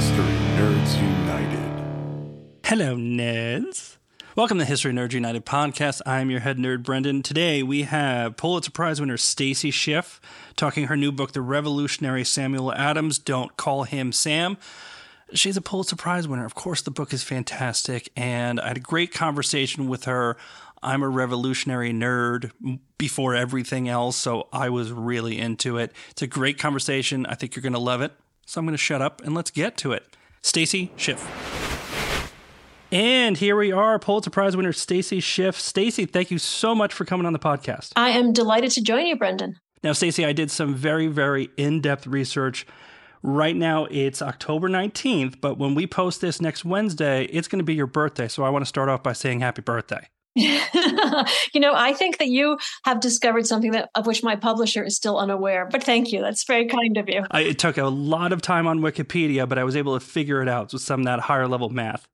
History Nerds United. Hello, nerds. Welcome to History Nerds United podcast. I'm your head nerd, Brendan. Today we have Pulitzer Prize winner Stacy Schiff talking her new book, The Revolutionary Samuel Adams. Don't call him Sam. She's a Pulitzer Prize winner. Of course, the book is fantastic, and I had a great conversation with her. I'm a revolutionary nerd before everything else, so I was really into it. It's a great conversation. I think you're going to love it. So I'm going to shut up and let's get to it. Stacy Schiff. And here we are, Pulitzer Prize winner Stacy Schiff. Stacy, thank you so much for coming on the podcast. I am delighted to join you, Brendan. Now, Stacy, I did some very, very in-depth research. Right now, it's October 19th, but when we post this next Wednesday, it's going to be your birthday. So I want to start off by saying happy birthday. you know, I think that you have discovered something that of which my publisher is still unaware. But thank you. That's very kind of you. I, it took a lot of time on Wikipedia, but I was able to figure it out with some of that higher level math.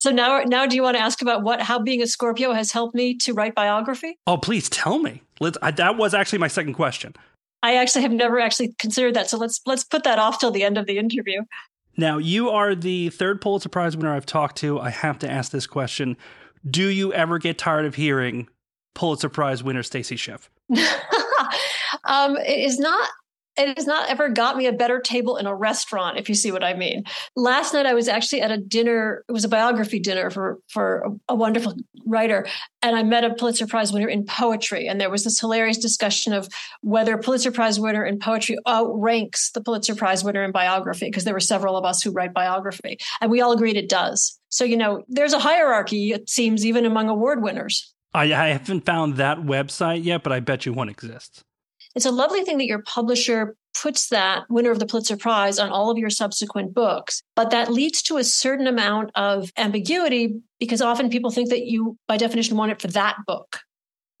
So now, now, do you want to ask about what how being a Scorpio has helped me to write biography? Oh, please tell me. Let's. I, that was actually my second question. I actually have never actually considered that. So let's let's put that off till the end of the interview. Now, you are the third Pulitzer Prize winner I've talked to. I have to ask this question do you ever get tired of hearing Pulitzer Prize winner Stacy Schiff? um, it is not it has not ever got me a better table in a restaurant if you see what i mean last night i was actually at a dinner it was a biography dinner for for a, wonderful writer and i met a pulitzer prize winner in poetry and there was this hilarious discussion of whether pulitzer prize winner in poetry outranks the pulitzer prize winner in biography because there were several of us who write biography and we all agreed it does so, you know, there's a hierarchy, it seems, even among award winners. I, I haven't found that website yet, but I bet you one exists. It's a lovely thing that your publisher puts that winner of the Pulitzer Prize on all of your subsequent books. But that leads to a certain amount of ambiguity because often people think that you, by definition, want it for that book.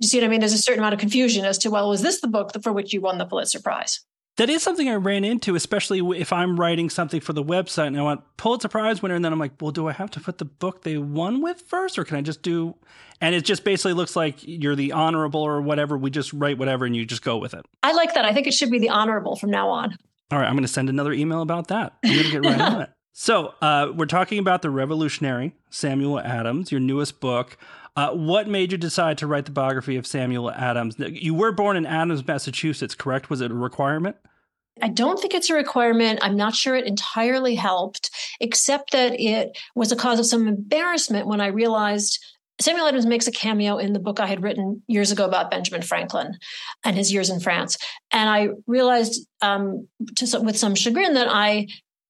You see what I mean? There's a certain amount of confusion as to, well, was this the book for which you won the Pulitzer Prize? That is something I ran into, especially if I'm writing something for the website and I want Pulitzer Prize winner, and then I'm like, well, do I have to put the book they won with first, or can I just do? And it just basically looks like you're the honorable or whatever. We just write whatever and you just go with it. I like that. I think it should be the honorable from now on. All right, I'm going to send another email about that. I'm going to get right on it. So uh, we're talking about the revolutionary Samuel Adams, your newest book. Uh, what made you decide to write the biography of Samuel Adams? You were born in Adams, Massachusetts, correct? Was it a requirement? I don't think it's a requirement. I'm not sure it entirely helped, except that it was a cause of some embarrassment when I realized Samuel Adams makes a cameo in the book I had written years ago about Benjamin Franklin and his years in France. And I realized um, to, with some chagrin that I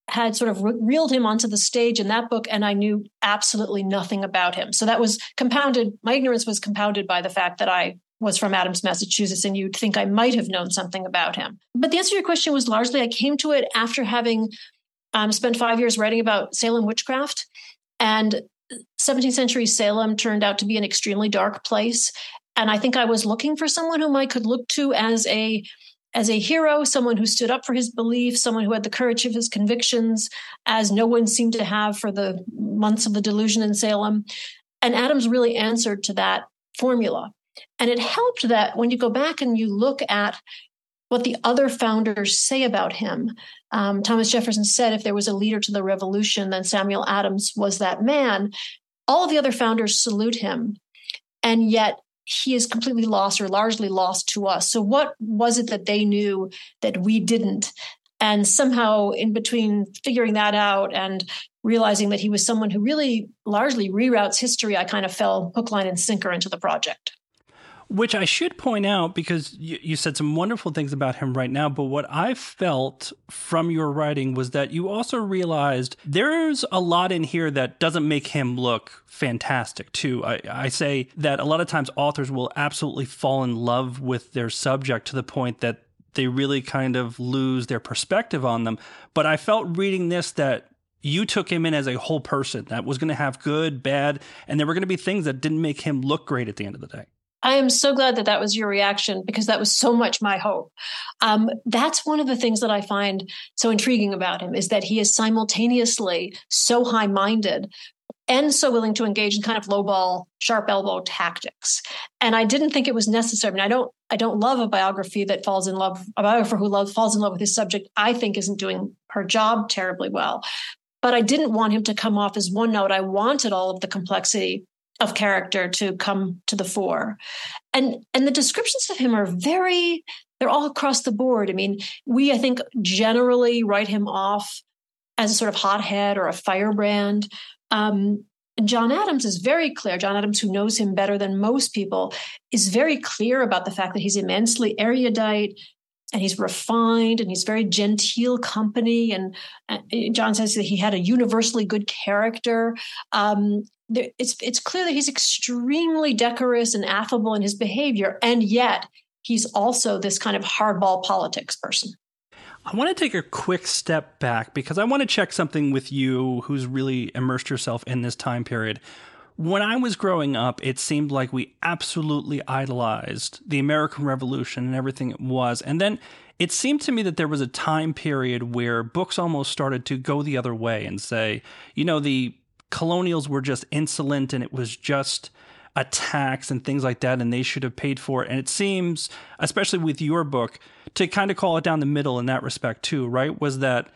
had sort of re- reeled him onto the stage in that book, and I knew absolutely nothing about him. So that was compounded, my ignorance was compounded by the fact that I was from Adams, Massachusetts, and you'd think I might have known something about him. But the answer to your question was largely I came to it after having um, spent five years writing about Salem witchcraft. And 17th century Salem turned out to be an extremely dark place. And I think I was looking for someone whom I could look to as a as a hero, someone who stood up for his beliefs, someone who had the courage of his convictions, as no one seemed to have for the months of the delusion in Salem. And Adams really answered to that formula. And it helped that when you go back and you look at what the other founders say about him, um, Thomas Jefferson said if there was a leader to the revolution, then Samuel Adams was that man. All of the other founders salute him. And yet he is completely lost or largely lost to us. So, what was it that they knew that we didn't? And somehow, in between figuring that out and realizing that he was someone who really largely reroutes history, I kind of fell hook, line, and sinker into the project. Which I should point out because you, you, said some wonderful things about him right now. But what I felt from your writing was that you also realized there's a lot in here that doesn't make him look fantastic, too. I, I say that a lot of times authors will absolutely fall in love with their subject to the point that they really kind of lose their perspective on them. But I felt reading this that you took him in as a whole person that was going to have good, bad, and there were going to be things that didn't make him look great at the end of the day. I am so glad that that was your reaction because that was so much my hope. Um, that's one of the things that I find so intriguing about him is that he is simultaneously so high minded and so willing to engage in kind of lowball, sharp elbow tactics. And I didn't think it was necessary. I mean, I don't, I don't love a biography that falls in love, a biographer who loves, falls in love with his subject. I think isn't doing her job terribly well. but I didn't want him to come off as one note. I wanted all of the complexity of character to come to the fore. And and the descriptions of him are very they're all across the board. I mean, we I think generally write him off as a sort of hothead or a firebrand. Um, John Adams is very clear. John Adams, who knows him better than most people, is very clear about the fact that he's immensely erudite and he's refined and he's very genteel company. And uh, John says that he had a universally good character. Um, it's it's clear that he's extremely decorous and affable in his behavior, and yet he's also this kind of hardball politics person. I want to take a quick step back because I want to check something with you who's really immersed yourself in this time period. When I was growing up, it seemed like we absolutely idolized the American Revolution and everything it was. And then it seemed to me that there was a time period where books almost started to go the other way and say, you know, the colonials were just insolent and it was just attacks and things like that, and they should have paid for it. And it seems, especially with your book, to kind of call it down the middle in that respect too, right? Was that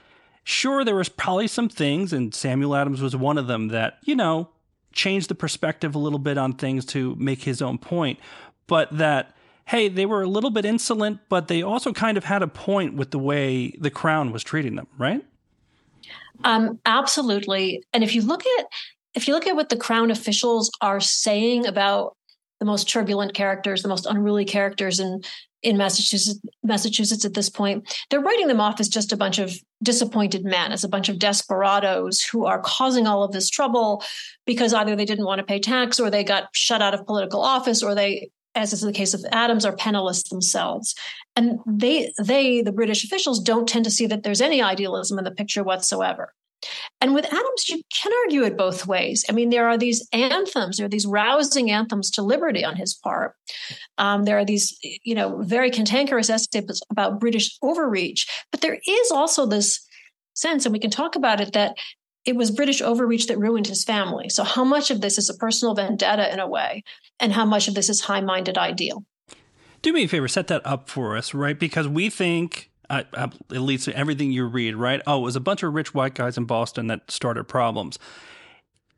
sure there was probably some things, and Samuel Adams was one of them that you know changed the perspective a little bit on things to make his own point, but that hey, they were a little bit insolent, but they also kind of had a point with the way the crown was treating them, right? Um, absolutely. And if you look at if you look at what the crown officials are saying about the most turbulent characters, the most unruly characters in in Massachusetts, Massachusetts at this point, they're writing them off as just a bunch of disappointed men, as a bunch of desperados who are causing all of this trouble because either they didn't want to pay tax or they got shut out of political office or they as is the case of Adams, are penniless themselves. And they, they, the British officials, don't tend to see that there's any idealism in the picture whatsoever. And with Adams, you can argue it both ways. I mean, there are these anthems, there are these rousing anthems to liberty on his part. Um, there are these, you know, very cantankerous essays about British overreach. But there is also this sense, and we can talk about it, that it was British overreach that ruined his family. So, how much of this is a personal vendetta in a way, and how much of this is high minded ideal? Do me a favor, set that up for us, right? Because we think, uh, at least everything you read, right? Oh, it was a bunch of rich white guys in Boston that started problems.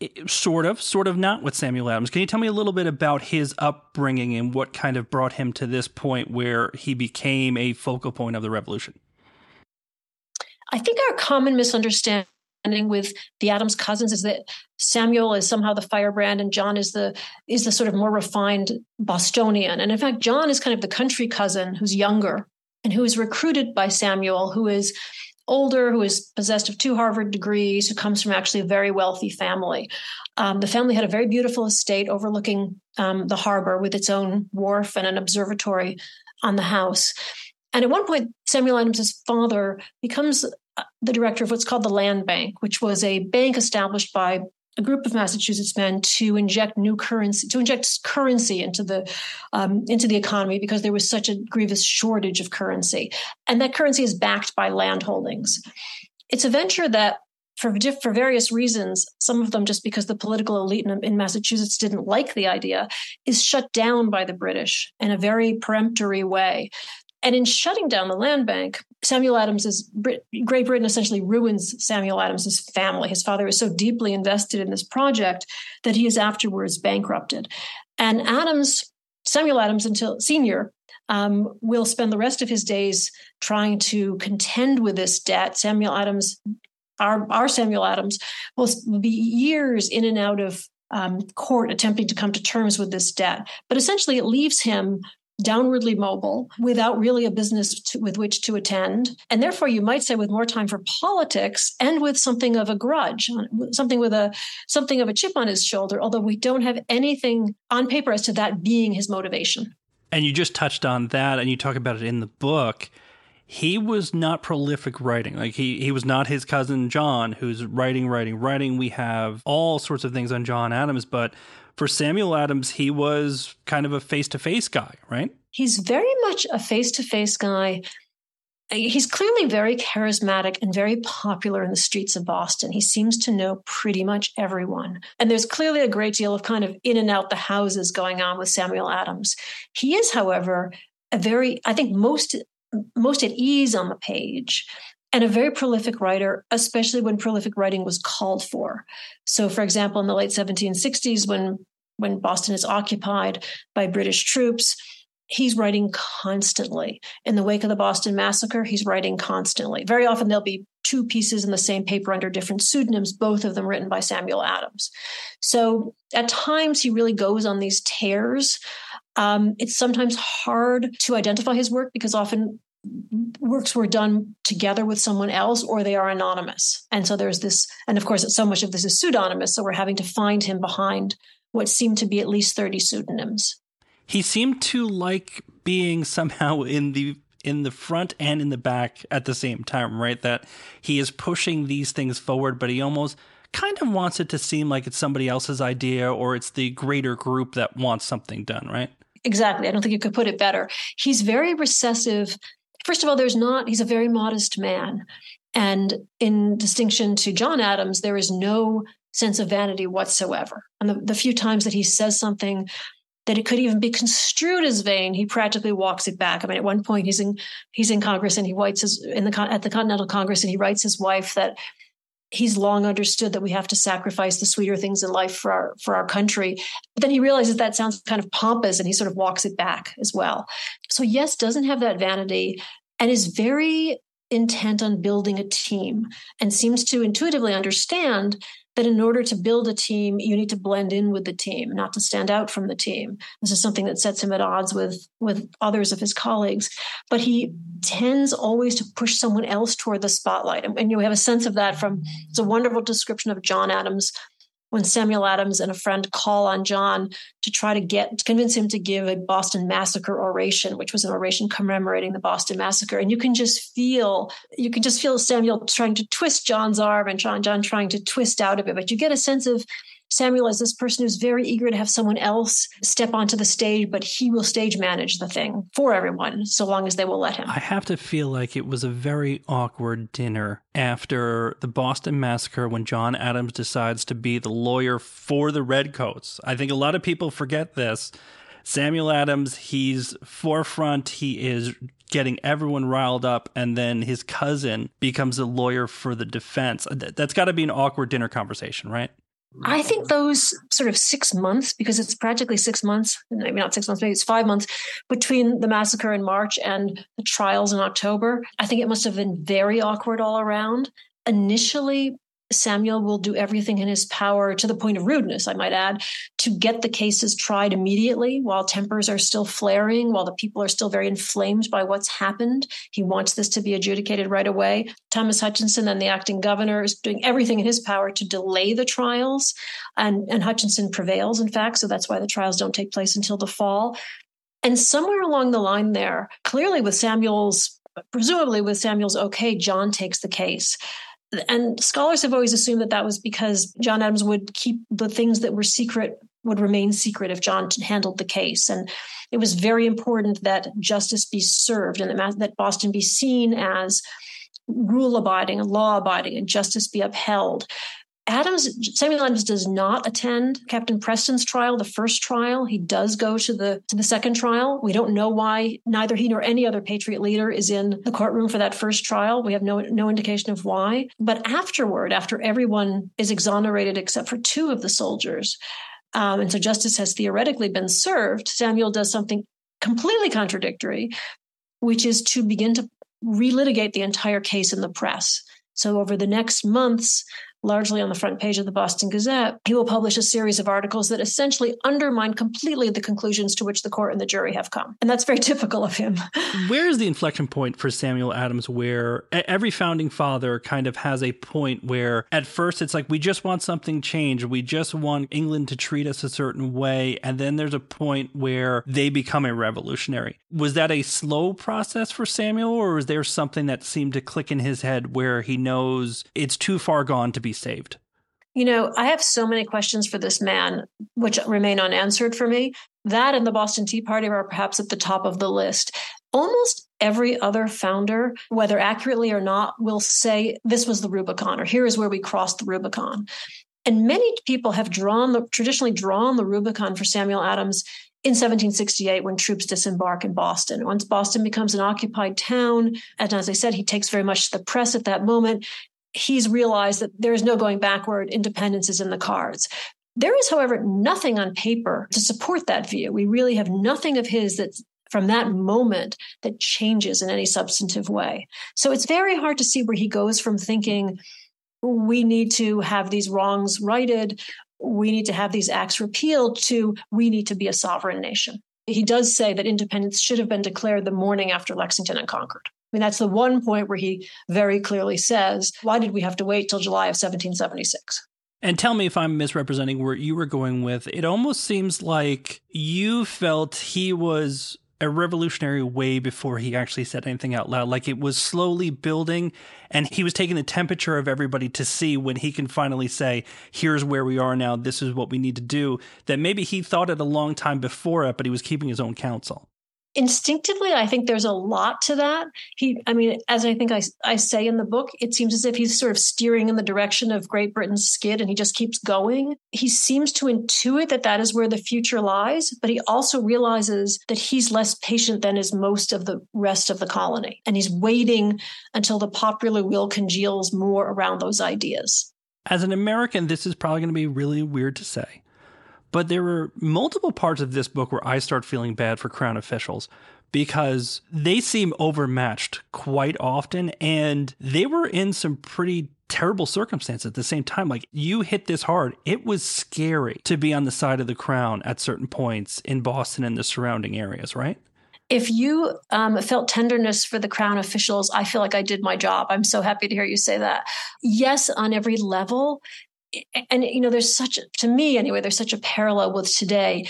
It, sort of, sort of not with Samuel Adams. Can you tell me a little bit about his upbringing and what kind of brought him to this point where he became a focal point of the revolution? I think our common misunderstanding with the Adams cousins is that Samuel is somehow the firebrand and John is the is the sort of more refined Bostonian. And in fact, John is kind of the country cousin who's younger and who is recruited by Samuel, who is older, who is possessed of two Harvard degrees, who comes from actually a very wealthy family. Um, the family had a very beautiful estate overlooking um, the harbor with its own wharf and an observatory on the house. And at one point, Samuel Adams's father becomes the director of what's called the Land Bank, which was a bank established by a group of Massachusetts men to inject new currency, to inject currency into the um, into the economy because there was such a grievous shortage of currency, and that currency is backed by land holdings. It's a venture that, for for various reasons, some of them just because the political elite in, in Massachusetts didn't like the idea, is shut down by the British in a very peremptory way. And in shutting down the land bank, Samuel Adams Great Britain essentially ruins Samuel Adams's family. His father is so deeply invested in this project that he is afterwards bankrupted. And Adams, Samuel Adams, until senior, um, will spend the rest of his days trying to contend with this debt. Samuel Adams, our, our Samuel Adams, will be years in and out of um, court attempting to come to terms with this debt. But essentially, it leaves him downwardly mobile without really a business to, with which to attend. And therefore, you might say with more time for politics and with something of a grudge, something with a something of a chip on his shoulder, although we don't have anything on paper as to that being his motivation. And you just touched on that and you talk about it in the book. He was not prolific writing. Like he he was not his cousin John who's writing, writing, writing. We have all sorts of things on John Adams, but for Samuel Adams, he was kind of a face to face guy, right? He's very much a face to face guy. He's clearly very charismatic and very popular in the streets of Boston. He seems to know pretty much everyone. And there's clearly a great deal of kind of in and out the houses going on with Samuel Adams. He is, however, a very, I think, most most at ease on the page and a very prolific writer, especially when prolific writing was called for. So, for example, in the late 1760s, when when Boston is occupied by British troops, he's writing constantly. In the wake of the Boston Massacre, he's writing constantly. Very often there'll be two pieces in the same paper under different pseudonyms, both of them written by Samuel Adams. So at times he really goes on these tears. Um, it's sometimes hard to identify his work because often works were done together with someone else or they are anonymous. And so there's this, and of course, so much of this is pseudonymous. So we're having to find him behind what seemed to be at least 30 pseudonyms. He seemed to like being somehow in the in the front and in the back at the same time, right? That he is pushing these things forward, but he almost kind of wants it to seem like it's somebody else's idea or it's the greater group that wants something done, right? Exactly. I don't think you could put it better. He's very recessive. First of all, there's not, he's a very modest man. And in distinction to John Adams, there is no sense of vanity whatsoever. And the, the few times that he says something that it could even be construed as vain, he practically walks it back. I mean, at one point he's in he's in Congress and he writes his in the at the Continental Congress and he writes his wife that he's long understood that we have to sacrifice the sweeter things in life for our for our country. But then he realizes that sounds kind of pompous and he sort of walks it back as well. So yes, doesn't have that vanity and is very intent on building a team and seems to intuitively understand that in order to build a team, you need to blend in with the team, not to stand out from the team. This is something that sets him at odds with, with others of his colleagues. But he tends always to push someone else toward the spotlight. And, and you have a sense of that from it's a wonderful description of John Adams when Samuel Adams and a friend call on John to try to get to convince him to give a Boston Massacre oration, which was an oration commemorating the Boston Massacre. And you can just feel you can just feel Samuel trying to twist John's arm and John John trying to twist out of it. But you get a sense of Samuel is this person who's very eager to have someone else step onto the stage, but he will stage manage the thing for everyone so long as they will let him. I have to feel like it was a very awkward dinner after the Boston Massacre when John Adams decides to be the lawyer for the Redcoats. I think a lot of people forget this. Samuel Adams, he's forefront, he is getting everyone riled up, and then his cousin becomes a lawyer for the defense. That's got to be an awkward dinner conversation, right? I think those sort of six months, because it's practically six months, maybe not six months, maybe it's five months between the massacre in March and the trials in October. I think it must have been very awkward all around. Initially, Samuel will do everything in his power, to the point of rudeness, I might add, to get the cases tried immediately while tempers are still flaring, while the people are still very inflamed by what's happened. He wants this to be adjudicated right away. Thomas Hutchinson and the acting governor is doing everything in his power to delay the trials. And, and Hutchinson prevails, in fact. So that's why the trials don't take place until the fall. And somewhere along the line there, clearly with Samuel's, presumably with Samuel's okay, John takes the case and scholars have always assumed that that was because John Adams would keep the things that were secret would remain secret if John handled the case. And it was very important that justice be served and that, Boston be seen as rule abiding and law abiding and justice be upheld. Adams, Samuel Adams does not attend Captain Preston's trial, the first trial. He does go to the to the second trial. We don't know why neither he nor any other Patriot leader is in the courtroom for that first trial. We have no no indication of why. But afterward, after everyone is exonerated except for two of the soldiers, um, and so justice has theoretically been served, Samuel does something completely contradictory, which is to begin to relitigate the entire case in the press. So over the next months, largely on the front page of the Boston Gazette, he will publish a series of articles that essentially undermine completely the conclusions to which the court and the jury have come. And that's very typical of him. where is the inflection point for Samuel Adams where every founding father kind of has a point where at first it's like, we just want something changed. We just want England to treat us a certain way. And then there's a point where they become a revolutionary. Was that a slow process for Samuel, or was there something that seemed to click in his head where he knows it's too far gone to be be saved? You know, I have so many questions for this man, which remain unanswered for me. That and the Boston Tea Party are perhaps at the top of the list. Almost every other founder, whether accurately or not, will say this was the Rubicon or here is where we crossed the Rubicon. And many people have drawn the traditionally drawn the Rubicon for Samuel Adams in 1768 when troops disembark in Boston. Once Boston becomes an occupied town, and as I said, he takes very much the press at that moment. He's realized that there is no going backward. Independence is in the cards. There is, however, nothing on paper to support that view. We really have nothing of his that's from that moment that changes in any substantive way. So it's very hard to see where he goes from thinking we need to have these wrongs righted, we need to have these acts repealed, to we need to be a sovereign nation. He does say that independence should have been declared the morning after Lexington and Concord. I mean, that's the one point where he very clearly says, why did we have to wait till July of 1776? And tell me if I'm misrepresenting where you were going with. It almost seems like you felt he was a revolutionary way before he actually said anything out loud. Like it was slowly building, and he was taking the temperature of everybody to see when he can finally say, Here's where we are now. This is what we need to do. That maybe he thought it a long time before it, but he was keeping his own counsel instinctively i think there's a lot to that. He i mean as i think I, I say in the book it seems as if he's sort of steering in the direction of great britain's skid and he just keeps going. He seems to intuit that that is where the future lies but he also realizes that he's less patient than is most of the rest of the colony. And he's waiting until the popular will congeals more around those ideas. As an american this is probably going to be really weird to say but there were multiple parts of this book where I start feeling bad for Crown officials because they seem overmatched quite often and they were in some pretty terrible circumstances at the same time. Like you hit this hard. It was scary to be on the side of the crown at certain points in Boston and the surrounding areas, right? If you um, felt tenderness for the crown officials, I feel like I did my job. I'm so happy to hear you say that. Yes, on every level, and you know there's such to me anyway there's such a parallel with today.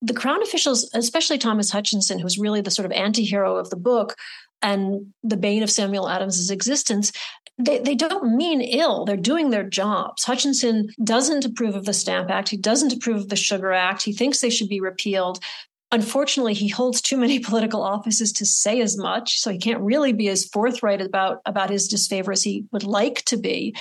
The crown officials especially thomas hutchinson who's really the sort of anti-hero of the book and the bane of samuel adams's existence they, they don't mean ill. They're doing their jobs. Hutchinson doesn't approve of the stamp act. He doesn't approve of the sugar act. He thinks they should be repealed. Unfortunately he holds too many political offices to say as much so he can't really be as forthright about about his disfavor as he would like to be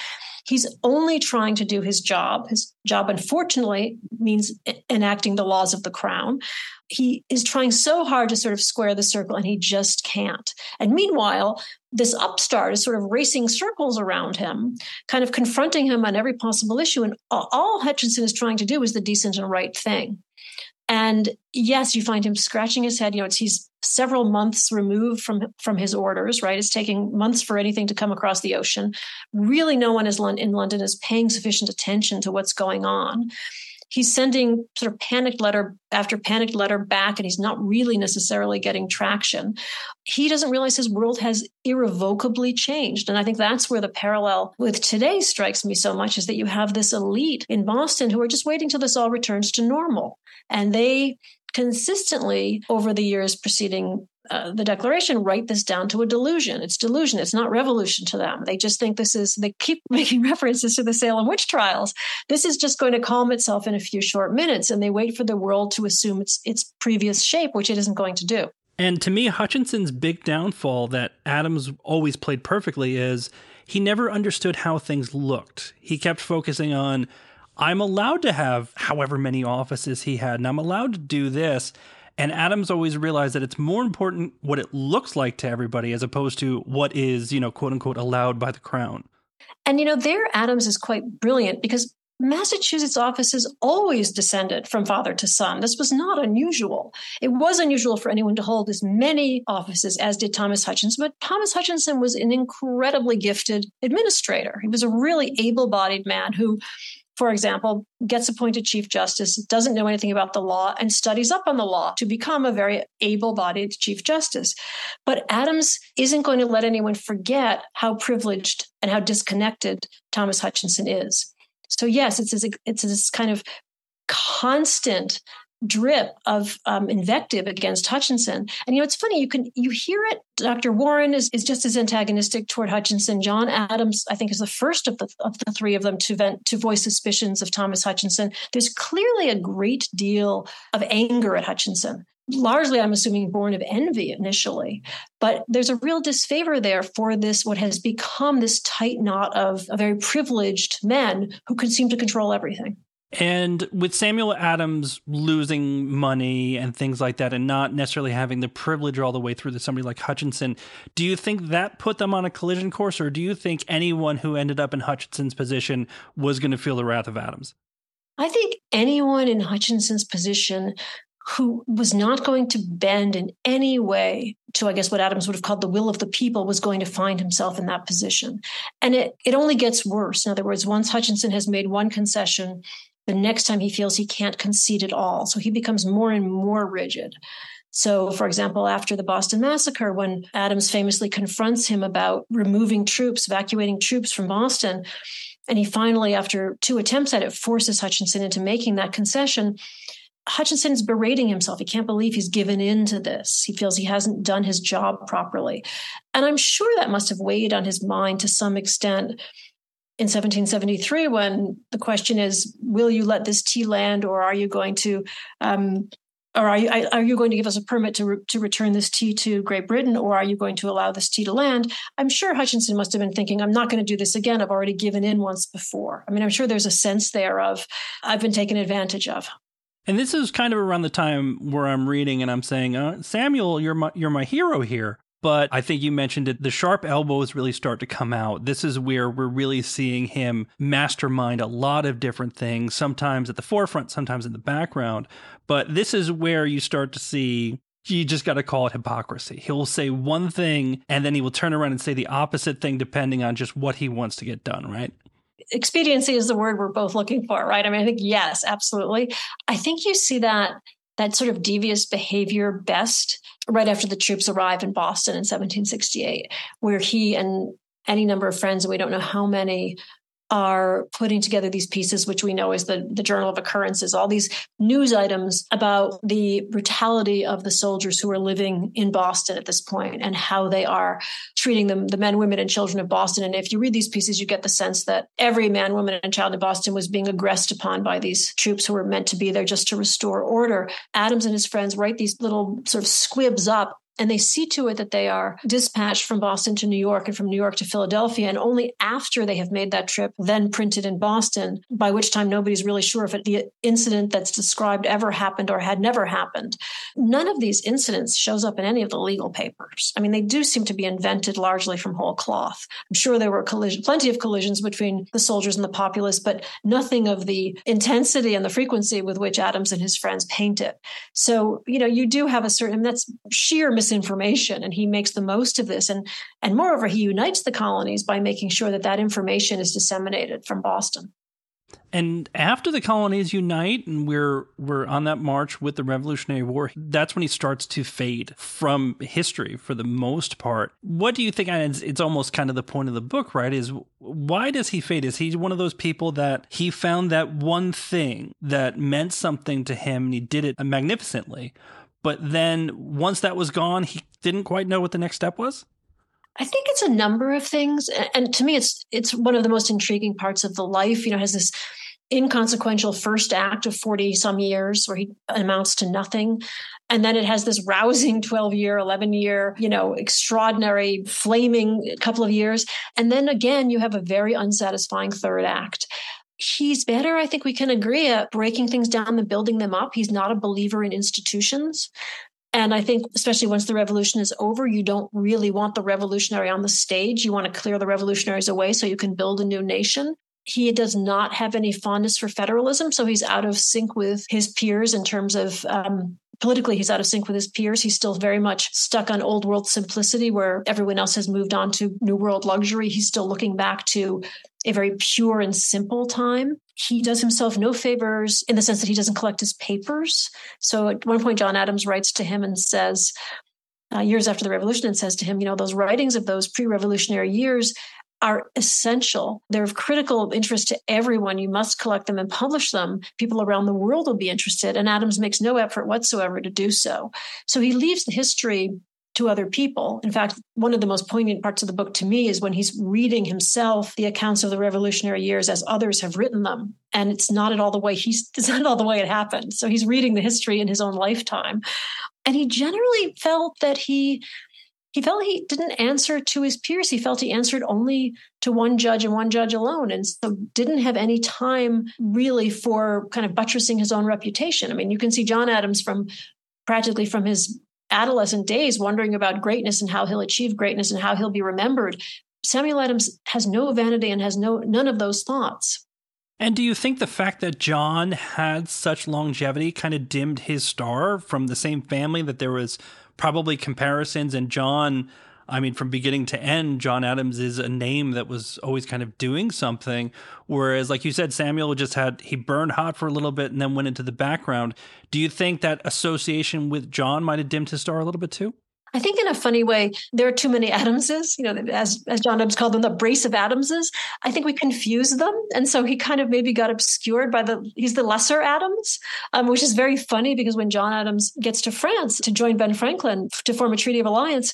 He's only trying to do his job. His job, unfortunately, means enacting the laws of the crown. He is trying so hard to sort of square the circle, and he just can't. And meanwhile, this upstart is sort of racing circles around him, kind of confronting him on every possible issue. And all Hutchinson is trying to do is the decent and right thing. And yes, you find him scratching his head. You know, he's several months removed from from his orders. Right, it's taking months for anything to come across the ocean. Really, no one is in London is paying sufficient attention to what's going on. He's sending sort of panicked letter after panicked letter back, and he's not really necessarily getting traction. He doesn't realize his world has irrevocably changed. And I think that's where the parallel with today strikes me so much is that you have this elite in Boston who are just waiting till this all returns to normal. And they consistently, over the years preceding uh, the declaration, write this down to a delusion. It's delusion. It's not revolution to them. They just think this is, they keep making references to the Salem witch trials. This is just going to calm itself in a few short minutes. And they wait for the world to assume its, its previous shape, which it isn't going to do. And to me, Hutchinson's big downfall that Adams always played perfectly is he never understood how things looked. He kept focusing on I'm allowed to have however many offices he had, and I'm allowed to do this. And Adams always realized that it's more important what it looks like to everybody as opposed to what is, you know, quote unquote, allowed by the crown. And, you know, there Adams is quite brilliant because Massachusetts offices always descended from father to son. This was not unusual. It was unusual for anyone to hold as many offices as did Thomas Hutchinson, but Thomas Hutchinson was an incredibly gifted administrator. He was a really able bodied man who for example, gets appointed Chief Justice, doesn't know anything about the law, and studies up on the law to become a very able bodied Chief Justice. But Adams isn't going to let anyone forget how privileged and how disconnected Thomas Hutchinson is. So, yes, it's this, it's this kind of constant drip of um, invective against Hutchinson. And you know, it's funny you can you hear it. Dr. Warren is, is just as antagonistic toward Hutchinson. John Adams, I think, is the first of the of the three of them to vent to voice suspicions of Thomas Hutchinson. There's clearly a great deal of anger at Hutchinson. largely, I'm assuming, born of envy initially. But there's a real disfavor there for this, what has become this tight knot of, of very privileged men who can seem to control everything. And with Samuel Adams losing money and things like that, and not necessarily having the privilege all the way through to somebody like Hutchinson, do you think that put them on a collision course, or do you think anyone who ended up in Hutchinson's position was going to feel the wrath of Adams? I think anyone in Hutchinson's position who was not going to bend in any way to, I guess, what Adams would have called the will of the people, was going to find himself in that position. And it, it only gets worse. In other words, once Hutchinson has made one concession, the next time he feels he can't concede at all. So he becomes more and more rigid. So, for example, after the Boston Massacre, when Adams famously confronts him about removing troops, evacuating troops from Boston, and he finally, after two attempts at it, forces Hutchinson into making that concession. Hutchinson's berating himself. He can't believe he's given in to this. He feels he hasn't done his job properly. And I'm sure that must have weighed on his mind to some extent in 1773 when the question is will you let this tea land or are you going to um, or are you are you going to give us a permit to re, to return this tea to Great Britain, or are you going to allow this tea to land? I'm sure Hutchinson must have been thinking, I'm not going to do this again. I've already given in once before. I mean, I'm sure there's a sense there of I've been taken advantage of. And this is kind of around the time where I'm reading and I'm saying, uh, Samuel, you're my you're my hero here. But I think you mentioned it. The sharp elbows really start to come out. This is where we're really seeing him mastermind a lot of different things, sometimes at the forefront, sometimes in the background. But this is where you start to see you just got to call it hypocrisy. He'll say one thing and then he will turn around and say the opposite thing depending on just what he wants to get done, right? Expediency is the word we're both looking for, right? I mean, I think yes, absolutely. I think you see that that sort of devious behavior best right after the troops arrive in Boston in 1768, where he and any number of friends, and we don't know how many, are putting together these pieces, which we know is the, the Journal of Occurrences, all these news items about the brutality of the soldiers who are living in Boston at this point and how they are treating them, the men, women, and children of Boston. And if you read these pieces, you get the sense that every man, woman, and child in Boston was being aggressed upon by these troops who were meant to be there just to restore order. Adams and his friends write these little sort of squibs up and they see to it that they are dispatched from Boston to New York and from New York to Philadelphia. And only after they have made that trip, then printed in Boston, by which time nobody's really sure if it, the incident that's described ever happened or had never happened. None of these incidents shows up in any of the legal papers. I mean, they do seem to be invented largely from whole cloth. I'm sure there were collision, plenty of collisions between the soldiers and the populace, but nothing of the intensity and the frequency with which Adams and his friends paint it. So, you know, you do have a certain, that's sheer information and he makes the most of this. And and moreover he unites the colonies by making sure that that information is disseminated from boston. And after the colonies unite and we're we're on that march with the revolutionary war that's when he starts to fade from history for the most part. What do you think it's, it's almost kind of the point of the book right is why does he fade? Is he one of those people that he found that one thing that meant something to him and he did it magnificently but then once that was gone, he didn't quite know what the next step was? I think it's a number of things. And to me, it's it's one of the most intriguing parts of the life. You know, has this inconsequential first act of 40 some years where he amounts to nothing. And then it has this rousing 12 year, 11 year, you know, extraordinary flaming couple of years. And then again, you have a very unsatisfying third act he's better, I think we can agree, at breaking things down and building them up. He's not a believer in institutions. And I think, especially once the revolution is over, you don't really want the revolutionary on the stage. You want to clear the revolutionaries away so you can build a new nation. He does not have any fondness for federalism, so he's out of sync with his peers in terms of um, politically he's out of sync with his peers he's still very much stuck on old world simplicity where everyone else has moved on to new world luxury he's still looking back to a very pure and simple time. He does himself no favors in the sense that he doesn't collect his papers. So at one point, John Adams writes to him and says, uh, years after the revolution, and says to him, you know, those writings of those pre revolutionary years are essential. They're of critical interest to everyone. You must collect them and publish them. People around the world will be interested. And Adams makes no effort whatsoever to do so. So he leaves the history to other people. In fact, one of the most poignant parts of the book to me is when he's reading himself the accounts of the revolutionary years as others have written them. And it's not at all the way he's it's not all the way it happened. So he's reading the history in his own lifetime. And he generally felt that he he felt he didn't answer to his peers. He felt he answered only to one judge and one judge alone. And so didn't have any time really for kind of buttressing his own reputation. I mean, you can see John Adams from practically from his adolescent days wondering about greatness and how he'll achieve greatness and how he'll be remembered. Samuel Adams has no vanity and has no none of those thoughts. And do you think the fact that John had such longevity kind of dimmed his star from the same family that there was probably comparisons and John I mean, from beginning to end, John Adams is a name that was always kind of doing something. Whereas, like you said, Samuel just had, he burned hot for a little bit and then went into the background. Do you think that association with John might have dimmed his star a little bit too? I think in a funny way, there are too many Adamses, you know, as, as John Adams called them, the brace of Adamses. I think we confuse them. And so he kind of maybe got obscured by the, he's the lesser Adams, um, which is very funny because when John Adams gets to France to join Ben Franklin to form a treaty of alliance,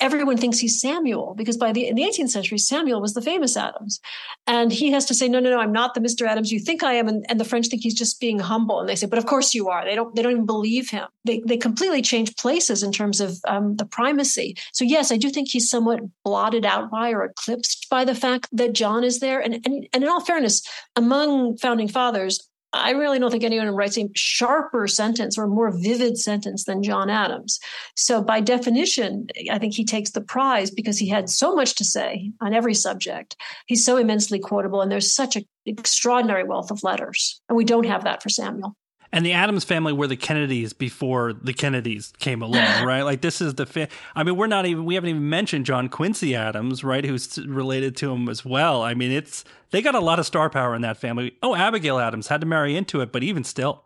everyone thinks he's Samuel because by the in the 18th century, Samuel was the famous Adams, and he has to say, "No, no, no, I'm not the Mr. Adams you think I am," and, and the French think he's just being humble, and they say, "But of course you are." They don't they don't even believe him. They they completely change places in terms of um, the primacy. So yes, I do think he's somewhat blotted out by or eclipsed by the fact that John is there, and and, and in all fairness, among founding fathers, I really don't think anyone writes a sharper sentence or more vivid sentence than John Adams. So, by definition, I think he takes the prize because he had so much to say on every subject. He's so immensely quotable, and there's such an extraordinary wealth of letters. And we don't have that for Samuel. And the Adams family were the Kennedys before the Kennedys came along, right? Like this is the fa- I mean, we're not even we haven't even mentioned John Quincy Adams, right? Who's related to him as well. I mean, it's they got a lot of star power in that family. Oh, Abigail Adams had to marry into it, but even still.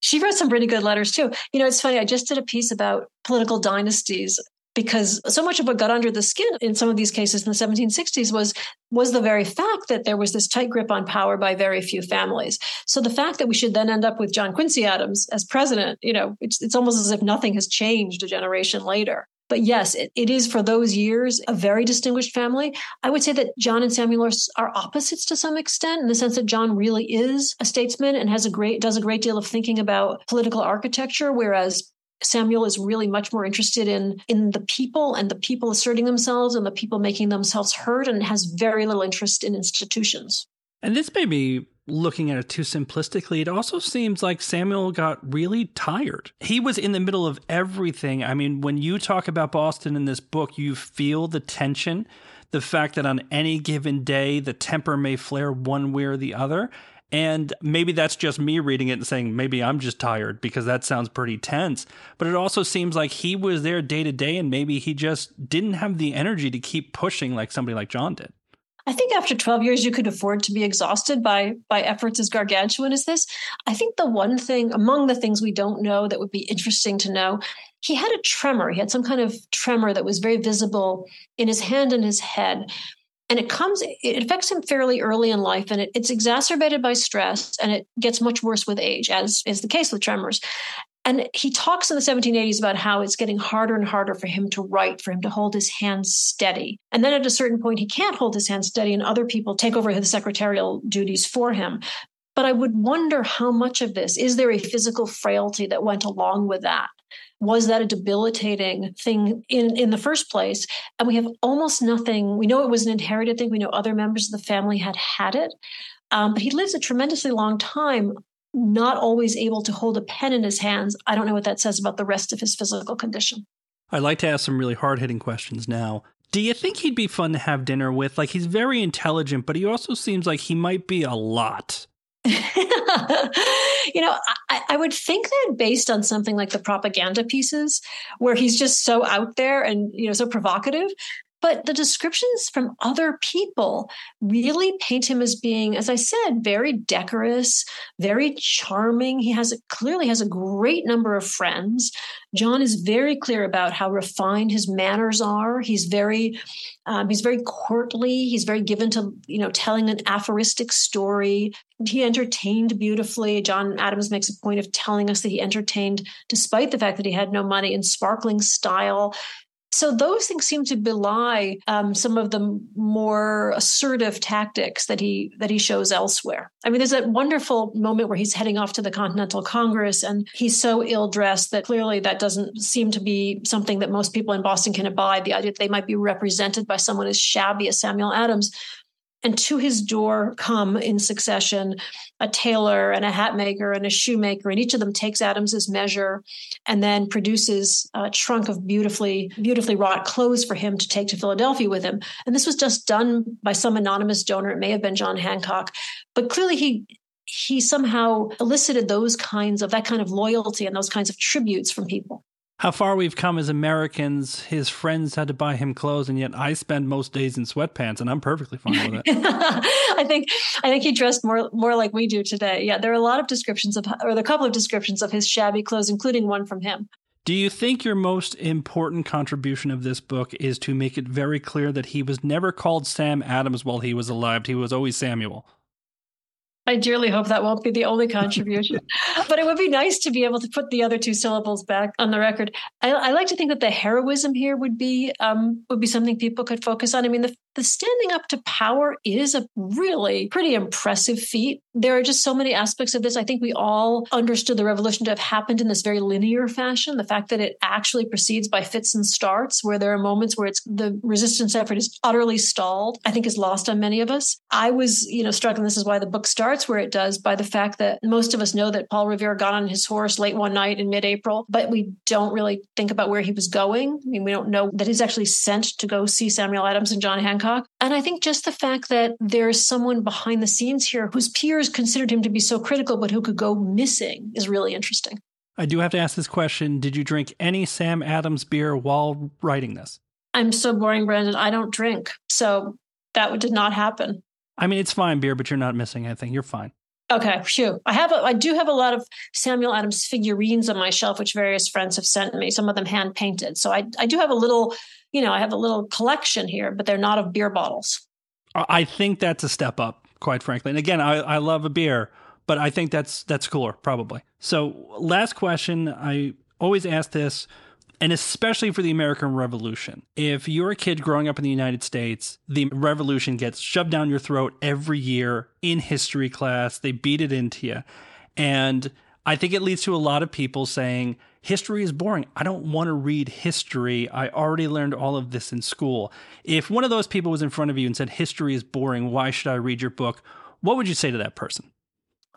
She wrote some pretty good letters too. You know, it's funny. I just did a piece about political dynasties because so much of what got under the skin in some of these cases in the 1760s was was the very fact that there was this tight grip on power by very few families. So the fact that we should then end up with John Quincy Adams as president, you know, it's, it's almost as if nothing has changed a generation later. But yes, it, it is for those years a very distinguished family. I would say that John and Samuel are, are opposites to some extent in the sense that John really is a statesman and has a great does a great deal of thinking about political architecture, whereas Samuel is really much more interested in in the people and the people asserting themselves and the people making themselves heard and has very little interest in institutions. And this may be looking at it too simplistically. It also seems like Samuel got really tired. He was in the middle of everything. I mean, when you talk about Boston in this book, you feel the tension, the fact that on any given day the temper may flare one way or the other. And maybe that's just me reading it and saying, maybe I'm just tired because that sounds pretty tense. But it also seems like he was there day to day and maybe he just didn't have the energy to keep pushing like somebody like John did. I think after 12 years, you could afford to be exhausted by by efforts as gargantuan as this. I think the one thing among the things we don't know that would be interesting to know, he had a tremor. He had some kind of tremor that was very visible in his hand and his head, and it comes it affects him fairly early in life and it, it's exacerbated by stress and it gets much worse with age as is the case with tremors. And he talks in the 1780s about how it's getting harder and harder for him to write for him to hold his hands steady. And then at a certain point he can't hold his hands steady and other people take over his secretarial duties for him. But i would wonder how much of this is there a physical frailty that went along with that was that a debilitating thing in, in the first place? And we have almost nothing. We know it was an inherited thing. We know other members of the family had had it. Um, but he lives a tremendously long time, not always able to hold a pen in his hands. I don't know what that says about the rest of his physical condition. I'd like to ask some really hard hitting questions now. Do you think he'd be fun to have dinner with? Like, he's very intelligent, but he also seems like he might be a lot. you know, I, I, would think that based on something like the propaganda pieces, where he's just so out there and you know so provocative, but the descriptions from other people really paint him as being, as I said, very decorous, very charming. He has clearly has a great number of friends. John is very clear about how refined his manners are. He's very um, he's very courtly. He's very given to you know telling an aphoristic story. He entertained beautifully. John Adams makes a point of telling us that he entertained despite the fact that he had no money in sparkling style So those things seem to belie um, some of the more assertive tactics that he that he shows elsewhere. I mean, there's that wonderful moment where he's heading off to the Continental Congress and he's so ill dressed that clearly that doesn't seem to be something that most people in Boston can abide. The idea that they might be represented by someone as shabby as Samuel Adams. And to his door come in succession a tailor and a hat maker and a shoemaker, and each of them takes Adams's measure and then produces a trunk of beautifully, beautifully wrought clothes for him to take to Philadelphia with him. And this was just done by some anonymous donor. It may have been John Hancock, but clearly he he somehow elicited those kinds of that kind of loyalty and those kinds of tributes from people how far we've come as Americans. His friends had to buy him clothes, and yet I spend most days in sweatpants, and I'm perfectly fine with it. I think I think he dressed more more like we do today. Yeah, there are a lot of descriptions of, or a couple of descriptions of his shabby clothes, including one from him. Do you think your most important contribution of this book is to make it very clear that he was never called Sam Adams while he was alive? He was always Samuel. I dearly hope that won't be the only contribution, but it would be nice to be able to put the other two syllables back on the record. I, I like to think that the heroism here would be um, would be something people could focus on. I mean, the the standing up to power is a really pretty impressive feat. There are just so many aspects of this. I think we all understood the revolution to have happened in this very linear fashion. The fact that it actually proceeds by fits and starts, where there are moments where it's the resistance effort is utterly stalled, I think is lost on many of us. I was, you know, struck, and this is why the book starts where it does, by the fact that most of us know that Paul Revere got on his horse late one night in mid-April, but we don't really think about where he was going. I mean, we don't know that he's actually sent to go see Samuel Adams and John Hancock Hancock. And I think just the fact that there's someone behind the scenes here whose peers considered him to be so critical, but who could go missing is really interesting. I do have to ask this question Did you drink any Sam Adams beer while writing this? I'm so boring, Brandon. I don't drink. So that did not happen. I mean, it's fine beer, but you're not missing anything. You're fine. Okay, phew. I have a, I do have a lot of Samuel Adams figurines on my shelf, which various friends have sent me. Some of them hand painted. So I I do have a little you know, I have a little collection here, but they're not of beer bottles. I think that's a step up, quite frankly. And again, I, I love a beer, but I think that's that's cooler, probably. So, last question. I always ask this, and especially for the American Revolution. If you're a kid growing up in the United States, the revolution gets shoved down your throat every year in history class. They beat it into you. And I think it leads to a lot of people saying, history is boring. I don't want to read history. I already learned all of this in school. If one of those people was in front of you and said, history is boring, why should I read your book? What would you say to that person?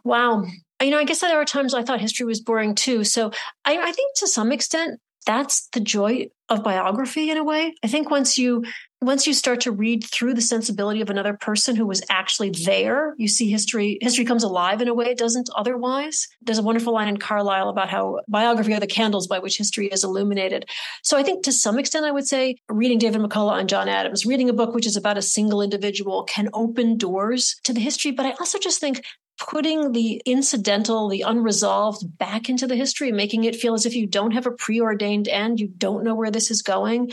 Wow. You know, I guess there are times I thought history was boring too. So I, I think to some extent, that's the joy of biography in a way. I think once you once you start to read through the sensibility of another person who was actually there, you see history history comes alive in a way it doesn't otherwise. There's a wonderful line in Carlyle about how biography are the candles by which history is illuminated. So I think to some extent I would say reading David McCullough and John Adams, reading a book which is about a single individual can open doors to the history, but I also just think putting the incidental, the unresolved back into the history, making it feel as if you don't have a preordained end, you don't know where this is going,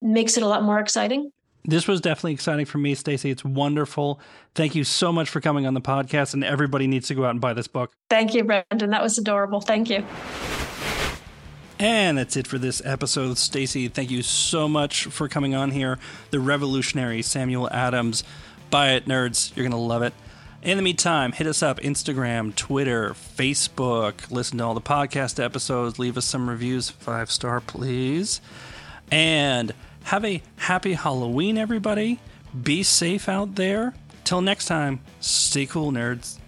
makes it a lot more exciting. This was definitely exciting for me, Stacy. It's wonderful. Thank you so much for coming on the podcast, and everybody needs to go out and buy this book. Thank you, Brandon. That was adorable. Thank you. And that's it for this episode. Stacy, thank you so much for coming on here. The revolutionary Samuel Adams. Buy it, nerds. You're going to love it. In the meantime, hit us up Instagram, Twitter, Facebook. Listen to all the podcast episodes. Leave us some reviews, five star, please. And have a happy Halloween, everybody. Be safe out there. Till next time, stay cool, nerds.